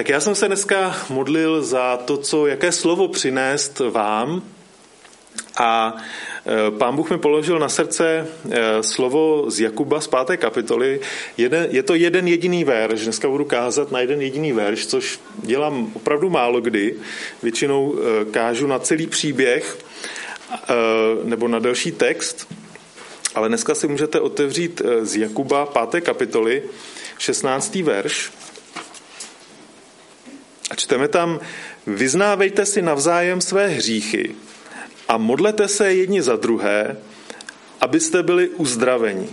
Tak já jsem se dneska modlil za to, co, jaké slovo přinést vám. A e, pán Bůh mi položil na srdce e, slovo z Jakuba z páté kapitoly. Je to jeden jediný verš. Dneska budu kázat na jeden jediný verš, což dělám opravdu málo kdy. Většinou e, kážu na celý příběh nebo na delší text. Ale dneska si můžete otevřít z Jakuba páté kapitoly 16. verš. A čteme tam, vyznávejte si navzájem své hříchy a modlete se jedni za druhé, abyste byli uzdraveni.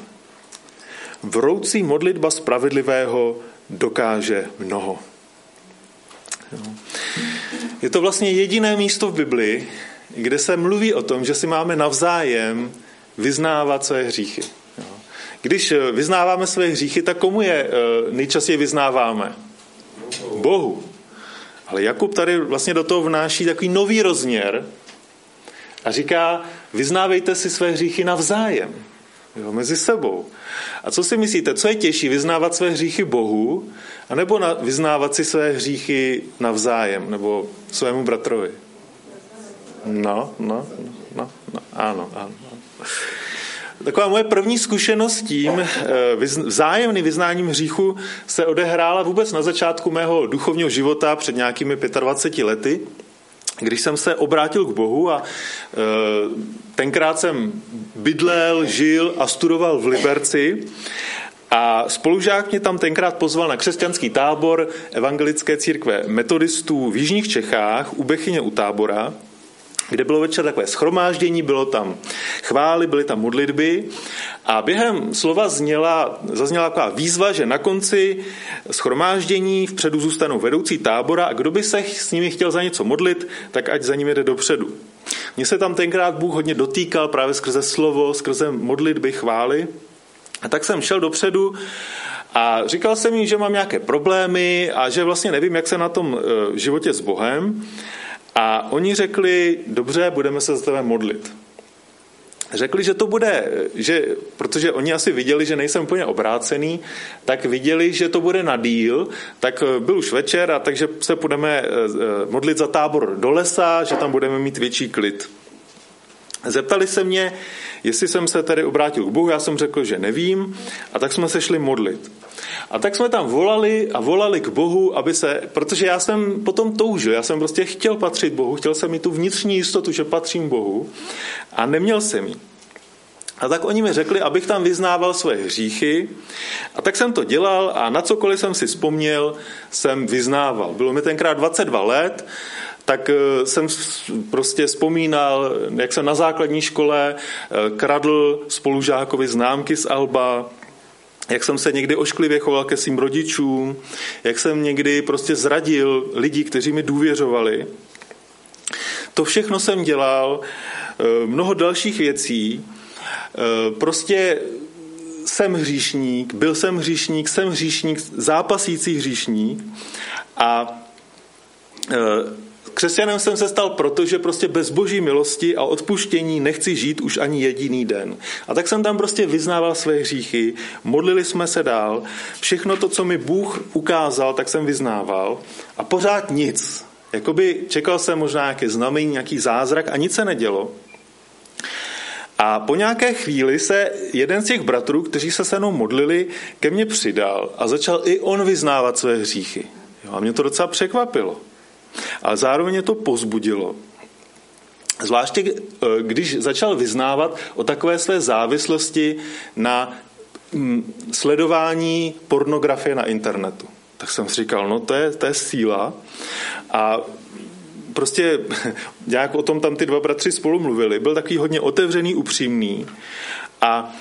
Vroucí modlitba spravedlivého dokáže mnoho. Je to vlastně jediné místo v Biblii, kde se mluví o tom, že si máme navzájem vyznávat své hříchy. Když vyznáváme své hříchy, tak komu je eh, nejčastěji vyznáváme? Bohu. Ale Jakub tady vlastně do toho vnáší takový nový rozměr a říká, vyznávejte si své hříchy navzájem, jo, mezi sebou. A co si myslíte, co je těžší, vyznávat své hříchy Bohu, anebo na, vyznávat si své hříchy navzájem, nebo svému bratrovi? No, no, no, no, ano, ano. Taková moje první zkušenost s tím eh, vzájemným vyznáním hříchu se odehrála vůbec na začátku mého duchovního života před nějakými 25 lety, když jsem se obrátil k Bohu a eh, tenkrát jsem bydlel, žil a studoval v Liberci a spolužák mě tam tenkrát pozval na křesťanský tábor evangelické církve metodistů v Jižních Čechách u Bechyně u tábora kde bylo večer takové schromáždění, bylo tam chvály, byly tam modlitby a během slova zněla, zazněla taková výzva, že na konci schromáždění vpředu zůstanou vedoucí tábora a kdo by se s nimi chtěl za něco modlit, tak ať za nimi jde dopředu. Mně se tam tenkrát Bůh hodně dotýkal právě skrze slovo, skrze modlitby, chvály. A tak jsem šel dopředu a říkal jsem jim, že mám nějaké problémy a že vlastně nevím, jak se na tom e, životě s Bohem. A oni řekli, dobře, budeme se za tebe modlit. Řekli, že to bude, že, protože oni asi viděli, že nejsem úplně obrácený, tak viděli, že to bude na díl, tak eh, byl už večer a takže se budeme eh, eh, modlit za tábor do lesa, že tam budeme mít větší klid. Zeptali se mě, jestli jsem se tedy obrátil k Bohu, já jsem řekl, že nevím, a tak jsme se šli modlit. A tak jsme tam volali a volali k Bohu, aby se, protože já jsem potom toužil, já jsem prostě chtěl patřit Bohu, chtěl jsem mít tu vnitřní jistotu, že patřím Bohu a neměl jsem ji. A tak oni mi řekli, abych tam vyznával své hříchy. A tak jsem to dělal a na cokoliv jsem si vzpomněl, jsem vyznával. Bylo mi tenkrát 22 let, tak eh, jsem prostě vzpomínal, jak jsem na základní škole eh, kradl spolužákovi známky z Alba, jak jsem se někdy ošklivě choval ke svým rodičům, jak jsem někdy prostě zradil lidi, kteří mi důvěřovali. To všechno jsem dělal, eh, mnoho dalších věcí. Prostě jsem hříšník, byl jsem hříšník, jsem hříšník, zápasící hříšník a Křesťanem jsem se stal proto, že prostě bez boží milosti a odpuštění nechci žít už ani jediný den. A tak jsem tam prostě vyznával své hříchy, modlili jsme se dál, všechno to, co mi Bůh ukázal, tak jsem vyznával a pořád nic. Jakoby čekal jsem možná nějaké znamení, nějaký zázrak a nic se nedělo. A po nějaké chvíli se jeden z těch bratrů, kteří se se mnou modlili, ke mně přidal a začal i on vyznávat své hříchy. Jo, a mě to docela překvapilo ale zároveň to pozbudilo. Zvláště eh, když začal vyznávat o takové své závislosti na mm, sledování pornografie na internetu. Tak jsem si říkal, no to je, to je síla. A prostě nějak o tom tam ty dva bratři spolu mluvili. Byl takový hodně otevřený, upřímný. A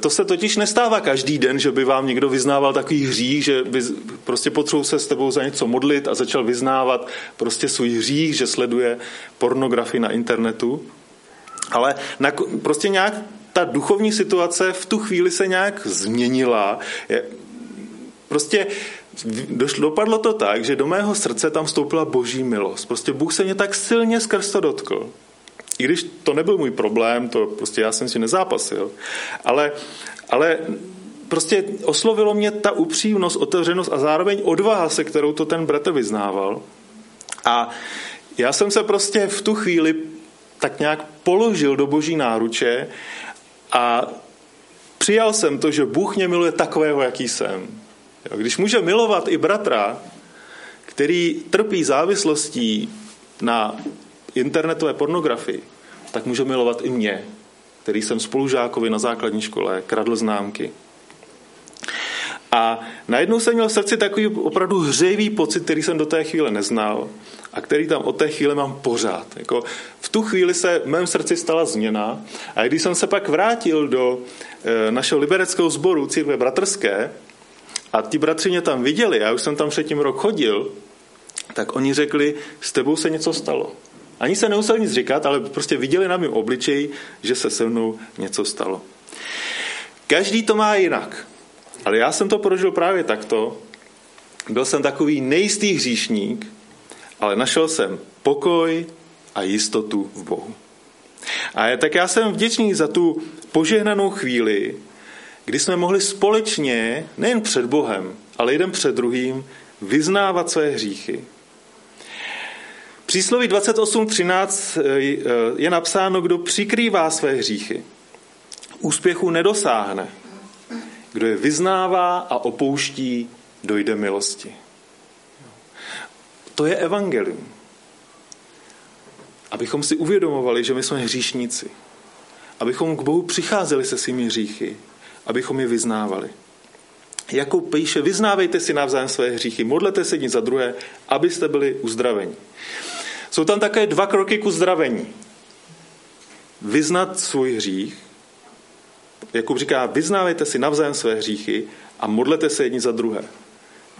to se totiž nestává každý den, že by vám někdo vyznával takový hřích, že by prostě potřeboval se s tebou za něco modlit a začal vyznávat prostě svůj hřích, že sleduje pornografii na internetu. Ale na, prostě nějak ta duchovní situace v tu chvíli se nějak změnila. Je, prostě došlo, dopadlo to tak, že do mého srdce tam vstoupila boží milost. Prostě Bůh se mě tak silně skrz to dotkl, i když to nebyl můj problém, to prostě já jsem si nezápasil, ale, ale prostě oslovilo mě ta upřímnost, otevřenost a zároveň odvaha, se kterou to ten bratr vyznával. A já jsem se prostě v tu chvíli tak nějak položil do boží náruče a přijal jsem to, že Bůh mě miluje takového, jaký jsem. Když může milovat i bratra, který trpí závislostí na internetové pornografii, tak může milovat i mě, který jsem spolužákovi na základní škole kradl známky. A najednou jsem měl v srdci takový opravdu hřejivý pocit, který jsem do té chvíle neznal a který tam od té chvíle mám pořád. Jako v tu chvíli se v mém srdci stala změna a když jsem se pak vrátil do e, našeho libereckého sboru církve bratrské a ti bratři mě tam viděli, já už jsem tam předtím rok chodil, tak oni řekli, s tebou se něco stalo. Ani se nemuseli nic říkat, ale prostě viděli na mém obličeji, že se se mnou něco stalo. Každý to má jinak. Ale já jsem to prožil právě takto. Byl jsem takový nejistý hříšník, ale našel jsem pokoj a jistotu v Bohu. A tak já jsem vděčný za tu požehnanou chvíli, kdy jsme mohli společně, nejen před Bohem, ale jeden před druhým, vyznávat své hříchy. Přísloví 28.13 je napsáno, kdo přikrývá své hříchy. Úspěchu nedosáhne. Kdo je vyznává a opouští, dojde milosti. To je evangelium. Abychom si uvědomovali, že my jsme hříšníci. Abychom k Bohu přicházeli se svými hříchy. Abychom je vyznávali. Jako píše, vyznávejte si navzájem své hříchy, modlete se jedni za druhé, abyste byli uzdraveni. Jsou tam také dva kroky k uzdravení. Vyznat svůj hřích, Jakub říká, vyznávejte si navzájem své hříchy a modlete se jedni za druhé.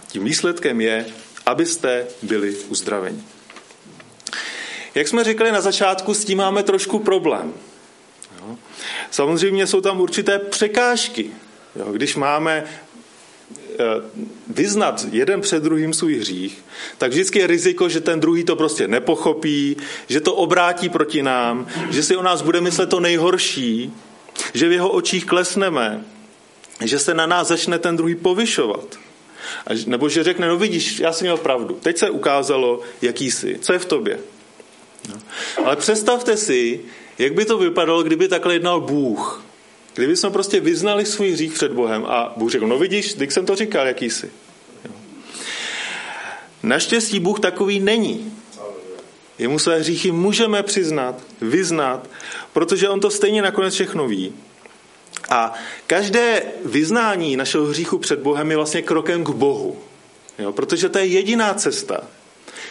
Tím výsledkem je, abyste byli uzdraveni. Jak jsme řekli na začátku, s tím máme trošku problém. Samozřejmě jsou tam určité překážky. Když máme vyznat jeden před druhým svůj hřích, tak vždycky je riziko, že ten druhý to prostě nepochopí, že to obrátí proti nám, že si o nás bude myslet to nejhorší, že v jeho očích klesneme, že se na nás začne ten druhý povyšovat. Nebo že řekne, no vidíš, já jsem měl pravdu. Teď se ukázalo, jaký jsi, co je v tobě. No. Ale představte si, jak by to vypadalo, kdyby takhle jednal Bůh. Kdyby jsme prostě vyznali svůj hřích před Bohem a Bůh řekl, no vidíš, teď jsem to říkal, jaký jsi. Naštěstí Bůh takový není. Jemu své hříchy můžeme přiznat, vyznat, protože on to stejně nakonec všechno ví. A každé vyznání našeho hříchu před Bohem je vlastně krokem k Bohu. Jo, protože to je jediná cesta,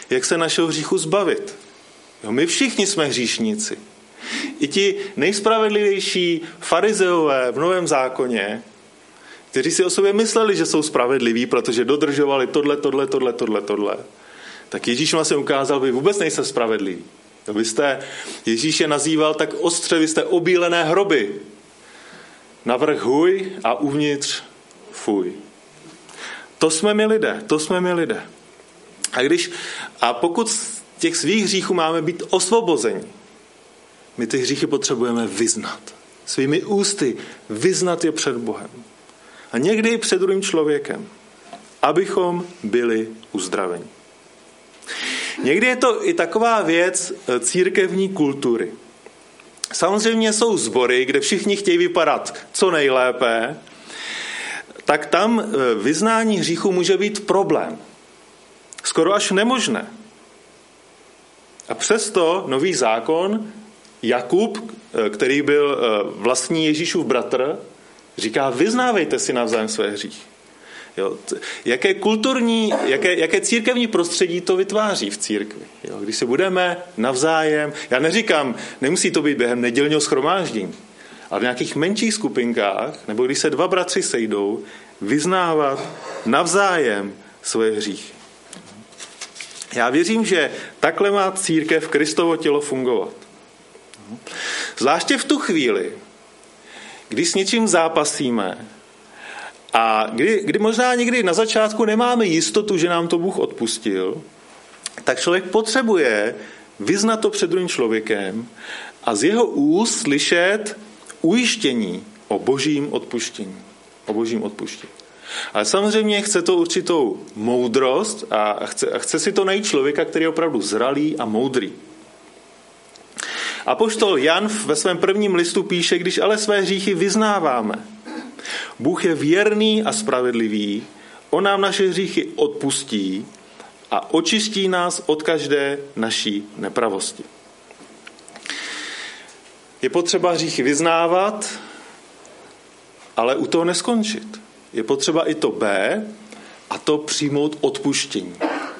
jak se našeho hříchu zbavit. Jo, my všichni jsme hříšníci. I ti nejspravedlivější farizeové v Novém zákoně, kteří si o sobě mysleli, že jsou spravedliví, protože dodržovali tohle, tohle, tohle, tohle, tohle, tak Ježíš vlastně ukázal, vy vůbec nejste spravedliví. Vy jste, Ježíš je nazýval tak ostře, vy jste obílené hroby. Navrh huj a uvnitř fuj. To jsme my lidé, to jsme my lidé. A, když, a pokud z těch svých hříchů máme být osvobozeni, my ty hříchy potřebujeme vyznat. Svými ústy vyznat je před Bohem. A někdy i před druhým člověkem, abychom byli uzdraveni. Někdy je to i taková věc eh, církevní kultury. Samozřejmě jsou sbory, kde všichni chtějí vypadat co nejlépe, tak tam eh, vyznání hříchu může být problém. Skoro až nemožné. A přesto nový zákon, Jakub, eh, který byl vlastní Ježíšův bratr, říká, vyznávejte si navzájem své hříchy. Jo, jaké kulturní, jaké, jaké církevní prostředí to vytváří v církvi. Jo, když se budeme navzájem, já neříkám, nemusí to být během nedělního schromáždění, ale v nějakých menších skupinkách, nebo když se dva bratři sejdou, vyznávat navzájem svoje hříchy. Já věřím, že takhle má církev Kristovo tělo fungovat. Zvláště v tu chvíli, když s něčím zápasíme, a kdy, kdy možná někdy na začátku nemáme jistotu, že nám to Bůh odpustil, tak člověk potřebuje vyznat to před druhým člověkem a z jeho úst slyšet ujištění o božím odpuštění. o božím odpuštění. Ale samozřejmě chce to určitou moudrost a chce, a chce si to najít člověka, který je opravdu zralý a moudrý. A poštol Jan ve svém prvním listu píše, když ale své hříchy vyznáváme, Bůh je věrný a spravedlivý, on nám naše hříchy odpustí a očistí nás od každé naší nepravosti. Je potřeba hříchy vyznávat, ale u toho neskončit. Je potřeba i to B, a to přijmout odpuštění.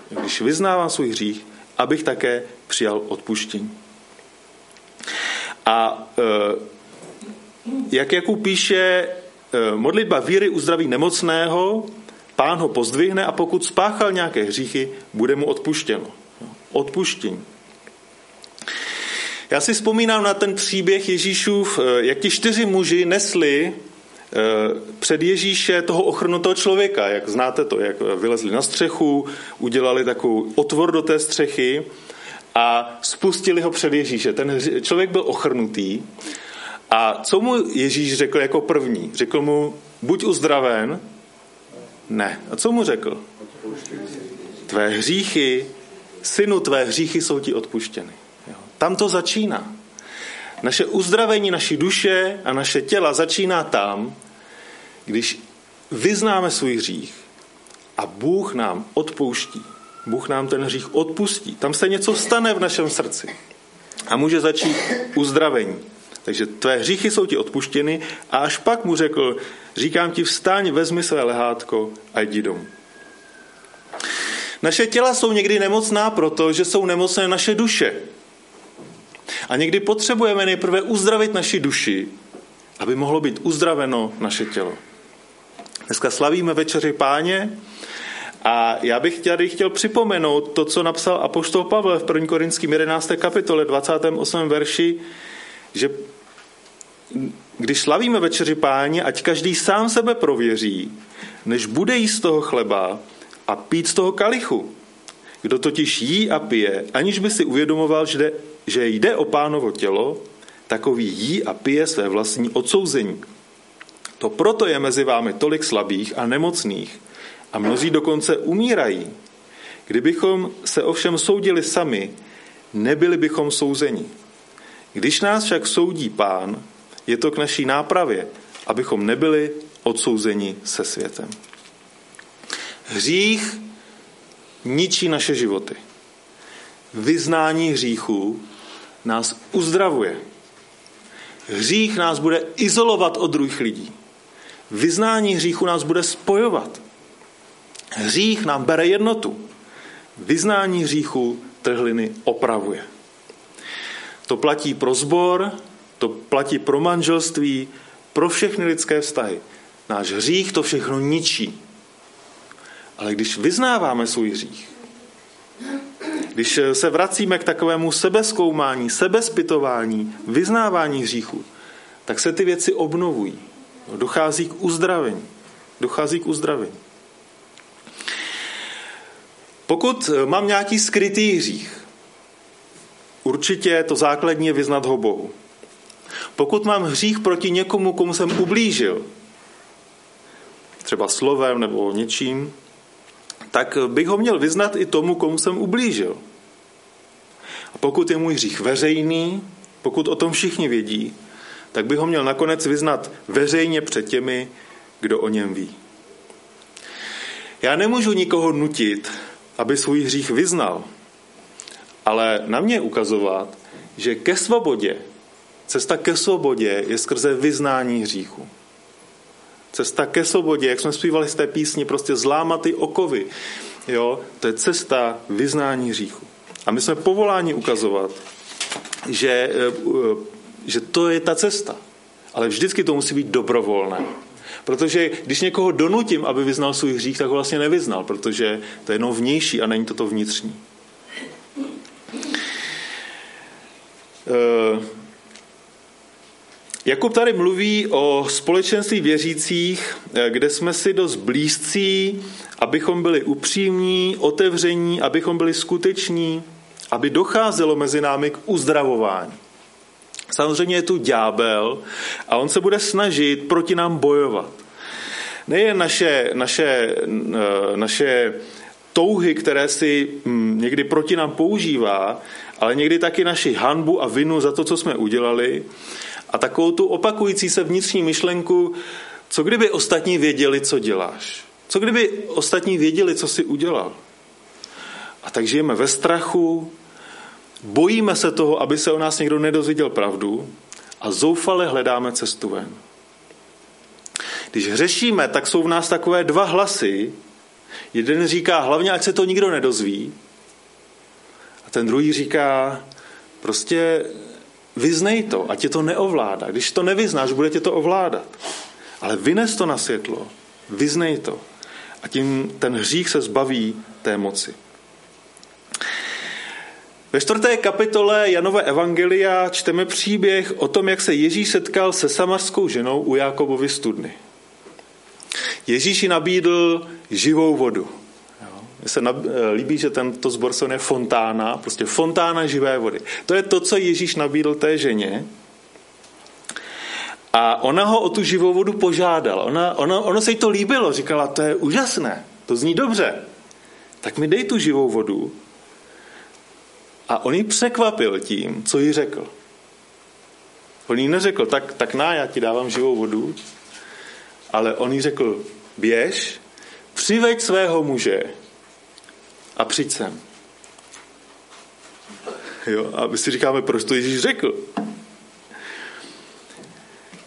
Když vyznávám svůj hřích, abych také přijal odpuštění. A e, jak Jakub píše, e, modlitba víry uzdraví nemocného, pán ho pozdvihne a pokud spáchal nějaké hříchy, bude mu odpuštěno. Odpuštění. Já si vzpomínám na ten příběh Ježíšův, e, jak ti čtyři muži nesli před Ježíše toho ochrnutého člověka, jak znáte to, jak vylezli na střechu, udělali takový otvor do té střechy a spustili ho před Ježíše. Ten člověk byl ochrnutý a co mu Ježíš řekl jako první? Řekl mu, buď uzdraven. Ne. A co mu řekl? Tvé hříchy, synu, tvé hříchy jsou ti odpuštěny. Tam to začíná. Naše uzdravení naší duše a naše těla začíná tam, když vyznáme svůj hřích a Bůh nám odpouští. Bůh nám ten hřích odpustí. Tam se něco stane v našem srdci. A může začít uzdravení. Takže tvé hříchy jsou ti odpuštěny a až pak mu řekl, říkám ti vstaň, vezmi své lehátko a jdi domů. Naše těla jsou někdy nemocná proto, že jsou nemocné naše duše. A někdy potřebujeme nejprve uzdravit naši duši, aby mohlo být uzdraveno naše tělo. Dneska slavíme večeři páně a já bych tady chtěl připomenout to, co napsal apoštol Pavel v 1. Korinským 11. kapitole 28. verši, že když slavíme večeři páně, ať každý sám sebe prověří, než bude jíst z toho chleba a pít z toho kalichu. Kdo totiž jí a pije, aniž by si uvědomoval, že jde, že jde o pánovo tělo, takový jí a pije své vlastní odsouzení. To proto je mezi vámi tolik slabých a nemocných a mnozí dokonce umírají. Kdybychom se ovšem soudili sami, nebyli bychom souzeni. Když nás však soudí pán, je to k naší nápravě, abychom nebyli odsouzeni se světem. Hřích ničí naše životy. Vyznání hříchů nás uzdravuje. Hřích nás bude izolovat od druhých lidí. Vyznání hříchu nás bude spojovat. Hřích nám bere jednotu. Vyznání hříchu trhliny opravuje. To platí pro zbor, to platí pro manželství, pro všechny lidské vztahy. Náš hřích to všechno ničí. Ale když vyznáváme svůj hřích, když se vracíme k takovému sebezkoumání, sebezpitování, vyznávání hříchu, tak se ty věci obnovují. Dochází k uzdravení. Dochází k uzdravení. Pokud mám nějaký skrytý hřích, určitě to základní je vyznat ho Bohu. Pokud mám hřích proti někomu, komu jsem ublížil, třeba slovem nebo něčím, tak bych ho měl vyznat i tomu, komu jsem ublížil. A pokud je můj hřích veřejný, pokud o tom všichni vědí, tak bych ho měl nakonec vyznat veřejně před těmi, kdo o něm ví. Já nemůžu nikoho nutit, aby svůj hřích vyznal, ale na mě ukazovat, že ke svobodě, cesta ke svobodě je skrze vyznání hříchu. Cesta ke svobodě, jak jsme zpívali z té písni, prostě zlámat ty okovy. Jo? To je cesta vyznání hříchu. A my jsme povoláni ukazovat, že, eh, že to je ta cesta. Ale vždycky to musí být dobrovolné. Protože když někoho donutím, aby vyznal svůj hřích, tak ho vlastně nevyznal, protože to je jenom vnější a není to to vnitřní. Uh, Jakub tady mluví o společenství věřících, eh, kde jsme si dost blízcí, abychom byli upřímní, otevření, abychom byli skuteční, aby docházelo mezi námi k uzdravování. Samozřejmě je tu ďábel a on se bude snažit proti nám bojovat. nejen naše, naše, naše touhy, které si hm, někdy proti nám používá, ale někdy taky naši hanbu a vinu za to, co jsme udělali a takovou tu opakující se vnitřní myšlenku, co kdyby ostatní věděli, co děláš? Co kdyby ostatní věděli, co jsi udělal? A tak žijeme ve strachu, bojíme se toho, aby se o nás někdo nedozvěděl pravdu a zoufale hledáme cestu ven. Když hřešíme, tak jsou v nás takové dva hlasy. Jeden říká, hlavně ať se to nikdo nedozví. A ten druhý říká, prostě vyznej to, ať tě to neovládá. Když to nevyznáš, bude tě to ovládat. Ale vynes to na světlo, vyznej to. A tím ten hřích se zbaví té moci. Ve čtvrté kapitole Janové Evangelia čteme příběh o tom, jak se Ježíš setkal se samarskou ženou u Jakobovy studny. Ježíši nabídl živou vodu. Mně se líbí, že tento zbor se fontána, prostě fontána živé vody. To je to, co Ježíš nabídl té ženě. A ona ho o tu živou vodu požádala. Ona, ona, ono se jí to líbilo, říkala, to je úžasné, to zní dobře. Tak mi dej tu živou vodu. A on ji překvapil tím, co jí řekl. On jí neřekl, tak, tak na, já ti dávám živou vodu, ale on jí řekl, běž, přiveď svého muže a přijď sem. Jo, a my si říkáme, proč to Ježíš řekl.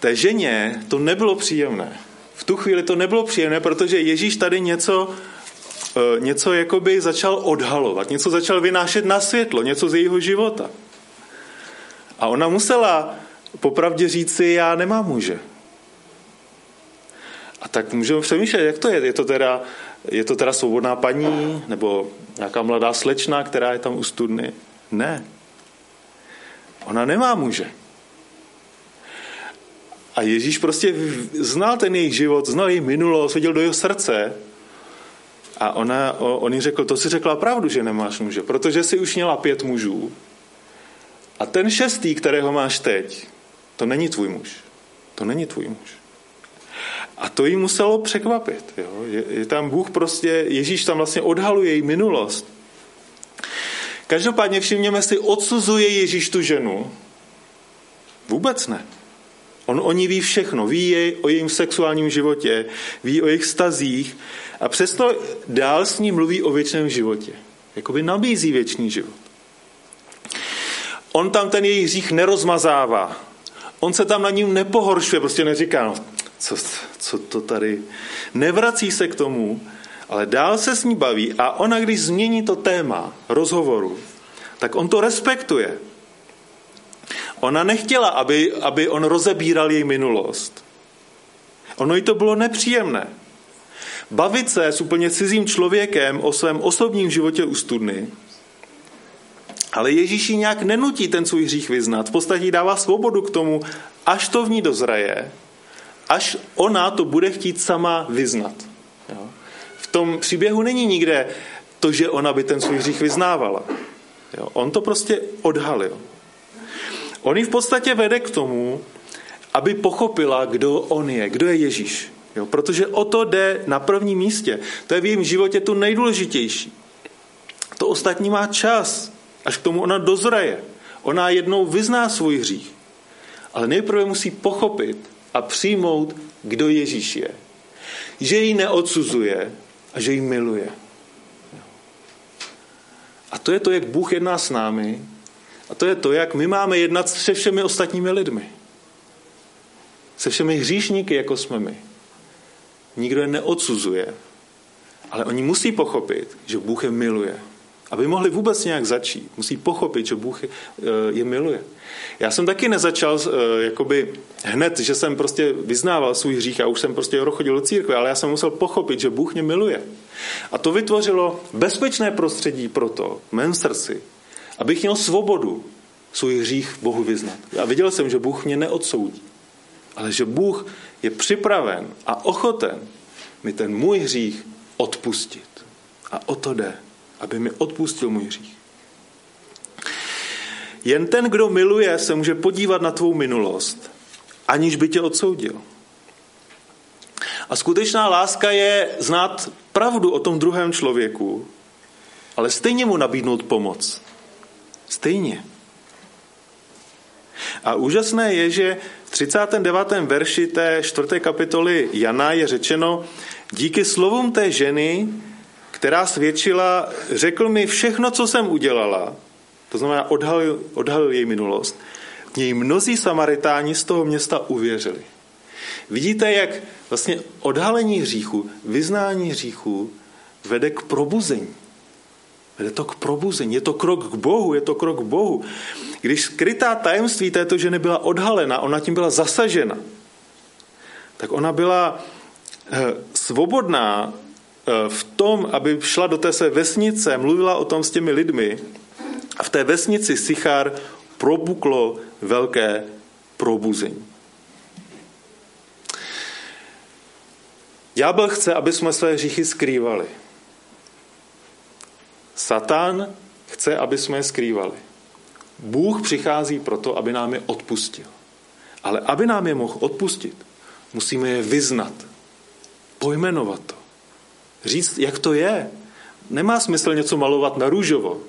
Té ženě to nebylo příjemné. V tu chvíli to nebylo příjemné, protože Ježíš tady něco, něco jakoby začal odhalovat, něco začal vynášet na světlo, něco z jejího života. A ona musela popravdě říci, já nemám muže. A tak můžeme přemýšlet, jak to je. Je to teda, je to teda svobodná paní, nebo nějaká mladá slečna, která je tam u studny? Ne. Ona nemá muže. A Ježíš prostě znal ten jejich život, znal její minulost, viděl do jeho srdce. A ona, on jí řekl, to si řekla pravdu, že nemáš muže, protože jsi už měla pět mužů. A ten šestý, kterého máš teď, to není tvůj muž. To není tvůj muž. A to jí muselo překvapit. Jo? Je, je tam Bůh prostě, Ježíš tam vlastně odhaluje její minulost. Každopádně všimněme si, odsuzuje Ježíš tu ženu? Vůbec ne. On o ní ví všechno, ví jej o jejím sexuálním životě, ví o jejich stazích a přesto dál s ní mluví o věčném životě. Jakoby nabízí věčný život. On tam ten jejich hřích nerozmazává. On se tam na ním nepohoršuje, prostě neříká, no, co, co to tady... Nevrací se k tomu, ale dál se s ní baví a ona, když změní to téma rozhovoru, tak on to respektuje. Ona nechtěla, aby, aby on rozebíral její minulost. Ono jí to bylo nepříjemné. Bavit se s úplně cizím člověkem o svém osobním životě u studny, ale Ježíš ji nějak nenutí ten svůj hřích vyznat. V podstatě dává svobodu k tomu, až to v ní dozraje, až ona to bude chtít sama vyznat. V tom příběhu není nikde to, že ona by ten svůj hřích vyznávala. On to prostě odhalil. On ji v podstatě vede k tomu, aby pochopila, kdo on je, kdo je Ježíš. Jo? Protože o to jde na prvním místě. To je v jejím životě to nejdůležitější. To ostatní má čas, až k tomu ona dozraje. Ona jednou vyzná svůj hřích. Ale nejprve musí pochopit, a přijmout, kdo Ježíš je. Že ji neodsuzuje a že ji miluje. A to je to, jak Bůh jedná s námi. A to je to, jak my máme jednat se všemi ostatními lidmi. Se všemi hříšníky, jako jsme my. Nikdo je neodsuzuje, ale oni musí pochopit, že Bůh je miluje. Aby mohli vůbec nějak začít, musí pochopit, že Bůh je, je miluje. Já jsem taky nezačal eh, jakoby hned, že jsem prostě vyznával svůj hřích a už jsem prostě chodil do církve, ale já jsem musel pochopit, že Bůh mě miluje. A to vytvořilo bezpečné prostředí pro to v mém srdci, abych měl svobodu svůj hřích Bohu vyznat. A viděl jsem, že Bůh mě neodsoudí, ale že Bůh je připraven a ochoten mi ten můj hřích odpustit. A o to jde, aby mi odpustil můj hřích. Jen ten, kdo miluje, se může podívat na tvou minulost, aniž by tě odsoudil. A skutečná láska je znát pravdu o tom druhém člověku, ale stejně mu nabídnout pomoc. Stejně. A úžasné je, že v 39. verši té čtvrté kapitoly Jana je řečeno, díky slovům té ženy, která svědčila, řekl mi všechno, co jsem udělala, to znamená odhalil, odhalil její minulost, něj mnozí samaritáni z toho města uvěřili. Vidíte, jak vlastně odhalení hříchu, vyznání hříchu vede k probuzení. Vede to k probuzení, je to krok k Bohu, je to krok k Bohu. Když skrytá tajemství této ženy byla odhalena, ona tím byla zasažena, tak ona byla eh, svobodná eh, v tom, aby šla do té své vesnice, mluvila o tom s těmi lidmi a v té vesnici Sichar probuklo velké probuzení. Ďábel chce, aby jsme své hříchy skrývali. Satan chce, aby jsme je skrývali. Bůh přichází proto, aby nám je odpustil. Ale aby nám je mohl odpustit, musíme je vyznat, pojmenovat to. Říct, jak to je. Nemá smysl něco malovat na růžovo.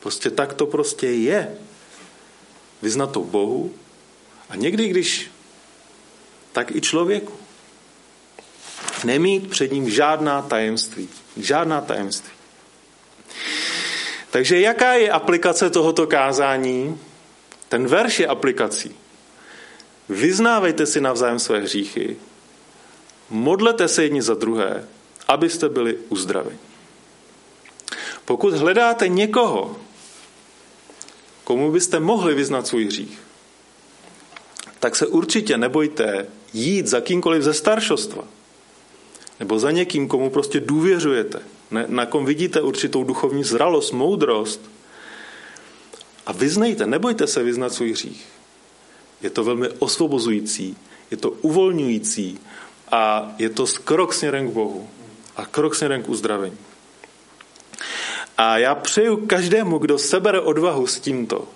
Prostě tak to prostě je. Vyznat to Bohu a někdy, když tak i člověku. Nemít před ním žádná tajemství. Žádná tajemství. Takže jaká je aplikace tohoto kázání? Ten verš je aplikací. Vyznávejte si navzájem své hříchy, modlete se jedni za druhé, abyste byli uzdraveni. Pokud hledáte někoho, komu byste mohli vyznat svůj hřích, tak se určitě nebojte jít za kýmkoliv ze staršostva. Nebo za někým, komu prostě důvěřujete na kom vidíte určitou duchovní zralost, moudrost. A vyznejte, nebojte se vyznat svůj hřích. Je to velmi osvobozující, je to uvolňující a je to krok směrem k Bohu a krok směrem k uzdravení. A já přeju každému, kdo sebere odvahu s tímto,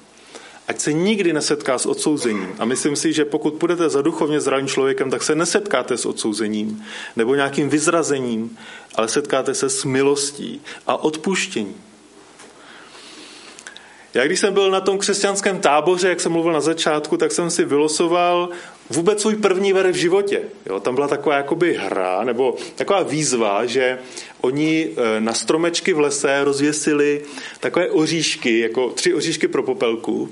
ať se nikdy nesetká s odsouzením. A myslím si, že pokud půjdete za duchovně zralým člověkem, tak se nesetkáte s odsouzením nebo nějakým vyzrazením, ale setkáte se s milostí a odpuštěním. Já když jsem byl na tom křesťanském táboře, jak jsem mluvil na začátku, tak jsem si vylosoval vůbec svůj první ver v životě. Jo, tam byla taková jakoby hra, nebo taková výzva, že oni e, na stromečky v lese rozvěsili takové oříšky, jako tři oříšky pro popelku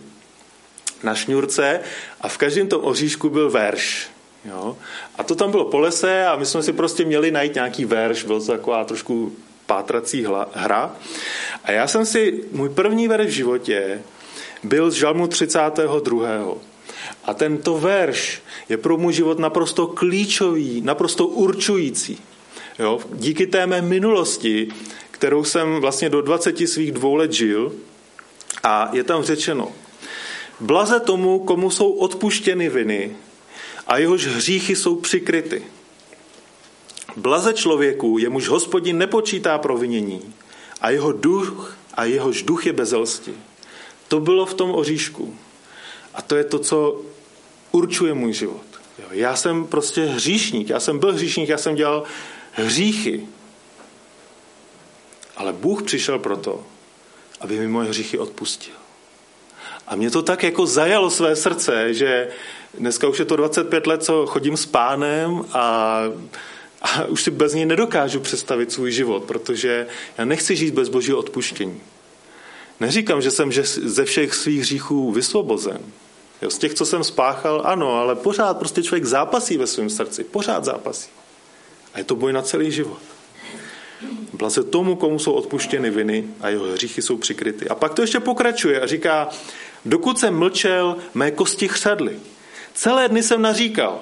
na šňůrce a v každém tom oříšku byl verš. Jo? A to tam bylo po lese a my jsme si prostě měli najít nějaký verš, byl to taková trošku pátrací hra. A já jsem si, můj první verš v životě byl z žalmu 32. A tento verš je pro můj život naprosto klíčový, naprosto určující. Jo? Díky té mé minulosti, kterou jsem vlastně do 20 svých dvou let žil, a je tam řečeno, Blaze tomu, komu jsou odpuštěny viny a jehož hříchy jsou přikryty. Blaze člověku, jemuž hospodin nepočítá provinění a jeho duch a jehož duch je bezelsti. To bylo v tom oříšku. A to je to, co určuje můj život. Já jsem prostě hříšník, já jsem byl hříšník, já jsem dělal hříchy. Ale Bůh přišel proto, aby mi moje hříchy odpustil. A mě to tak jako zajalo své srdce, že dneska už je to 25 let, co chodím s pánem a, a už si bez něj nedokážu představit svůj život, protože já nechci žít bez božího odpuštění. Neříkám, že jsem že ze všech svých hříchů vysvobozen. Jo, z těch, co jsem spáchal, ano, ale pořád prostě člověk zápasí ve svém srdci. Pořád zápasí. A je to boj na celý život. Blaze tomu, komu jsou odpuštěny viny a jeho hříchy jsou přikryty. A pak to ještě pokračuje a říká, Dokud jsem mlčel, mé kosti chřadly. Celé dny jsem naříkal.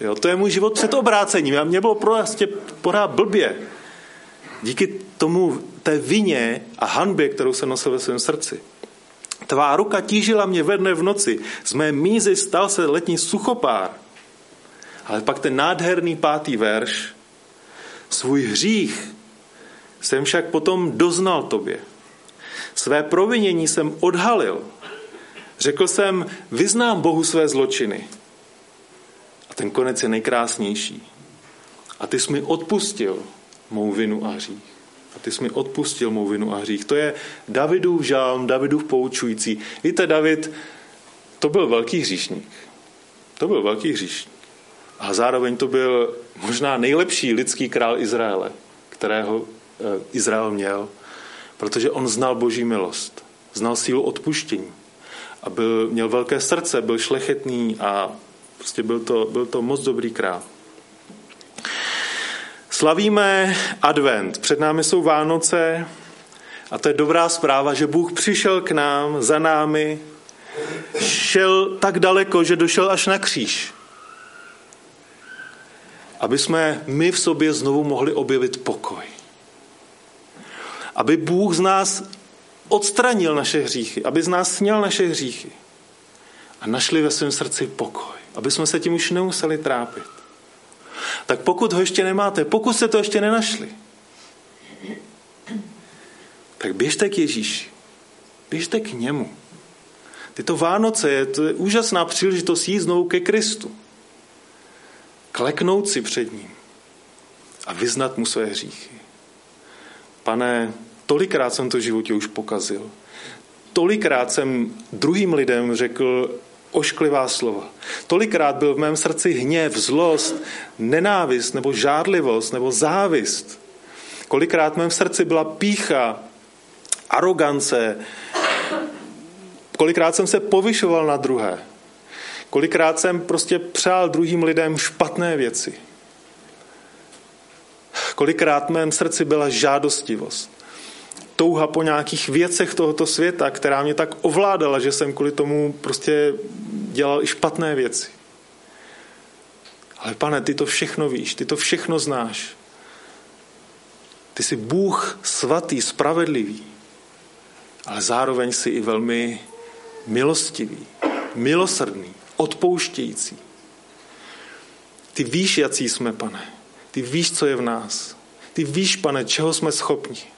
Jo, to je můj život před obrácením. A mě bylo prostě pořád blbě. Díky tomu té vině a hanbě, kterou jsem nosil ve svém srdci. Tvá ruka tížila mě ve dne v noci. Z mé mízy stal se letní suchopár. Ale pak ten nádherný pátý verš. Svůj hřích jsem však potom doznal tobě. Své provinění jsem odhalil Řekl jsem, vyznám Bohu své zločiny. A ten konec je nejkrásnější. A ty jsi mi odpustil mou vinu a hřích. A ty jsi mi odpustil mou vinu a hřích. To je Davidův žálm, Davidův poučující. Víte, David, to byl velký hříšník. To byl velký hříšník. A zároveň to byl možná nejlepší lidský král Izraele, kterého eh, Izrael měl, protože on znal boží milost, znal sílu odpuštění a byl, měl velké srdce, byl šlechetný a prostě byl to, byl to moc dobrý král. Slavíme advent, před námi jsou Vánoce a to je dobrá zpráva, že Bůh přišel k nám, za námi, šel tak daleko, že došel až na kříž. Aby jsme my v sobě znovu mohli objevit pokoj. Aby Bůh z nás odstranil naše hříchy, aby z nás sněl naše hříchy a našli ve svém srdci pokoj, aby jsme se tím už nemuseli trápit. Tak pokud ho ještě nemáte, pokud jste to ještě nenašli, tak běžte k Ježíši. Běžte k němu. Tyto Vánoce je, to je úžasná příležitost jít znovu ke Kristu. Kleknout si před ním a vyznat mu své hříchy. Pane, tolikrát jsem to v životě už pokazil. Tolikrát jsem druhým lidem řekl ošklivá slova. Tolikrát byl v mém srdci hněv, zlost, nenávist nebo žádlivost nebo závist. Kolikrát v mém srdci byla pícha, arogance. Kolikrát jsem se povyšoval na druhé. Kolikrát jsem prostě přál druhým lidem špatné věci. Kolikrát v mém srdci byla žádostivost touha po nějakých věcech tohoto světa, která mě tak ovládala, že jsem kvůli tomu prostě dělal i špatné věci. Ale pane, ty to všechno víš, ty to všechno znáš. Ty jsi Bůh svatý, spravedlivý, ale zároveň jsi i velmi milostivý, milosrdný, odpouštějící. Ty víš, jaký jsme, pane. Ty víš, co je v nás. Ty víš, pane, čeho jsme schopni.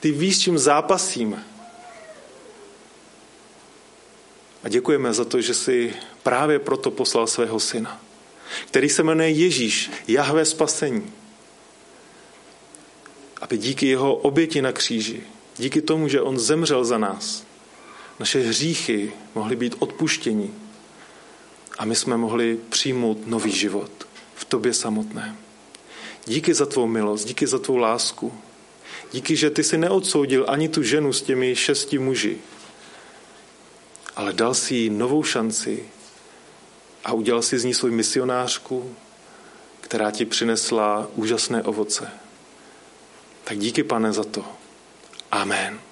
Ty víš, čím zápasíme. A děkujeme za to, že jsi právě proto poslal svého syna, který se jmenuje Ježíš, Jahve spasení. Aby díky jeho oběti na kříži, díky tomu, že on zemřel za nás, naše hříchy mohly být odpuštění a my jsme mohli přijmout nový život v tobě samotném. Díky za tvou milost, díky za tvou lásku, Díky, že ty si neodsoudil ani tu ženu s těmi šesti muži, ale dal si jí novou šanci a udělal si z ní svou misionářku, která ti přinesla úžasné ovoce. Tak díky, pane, za to. Amen.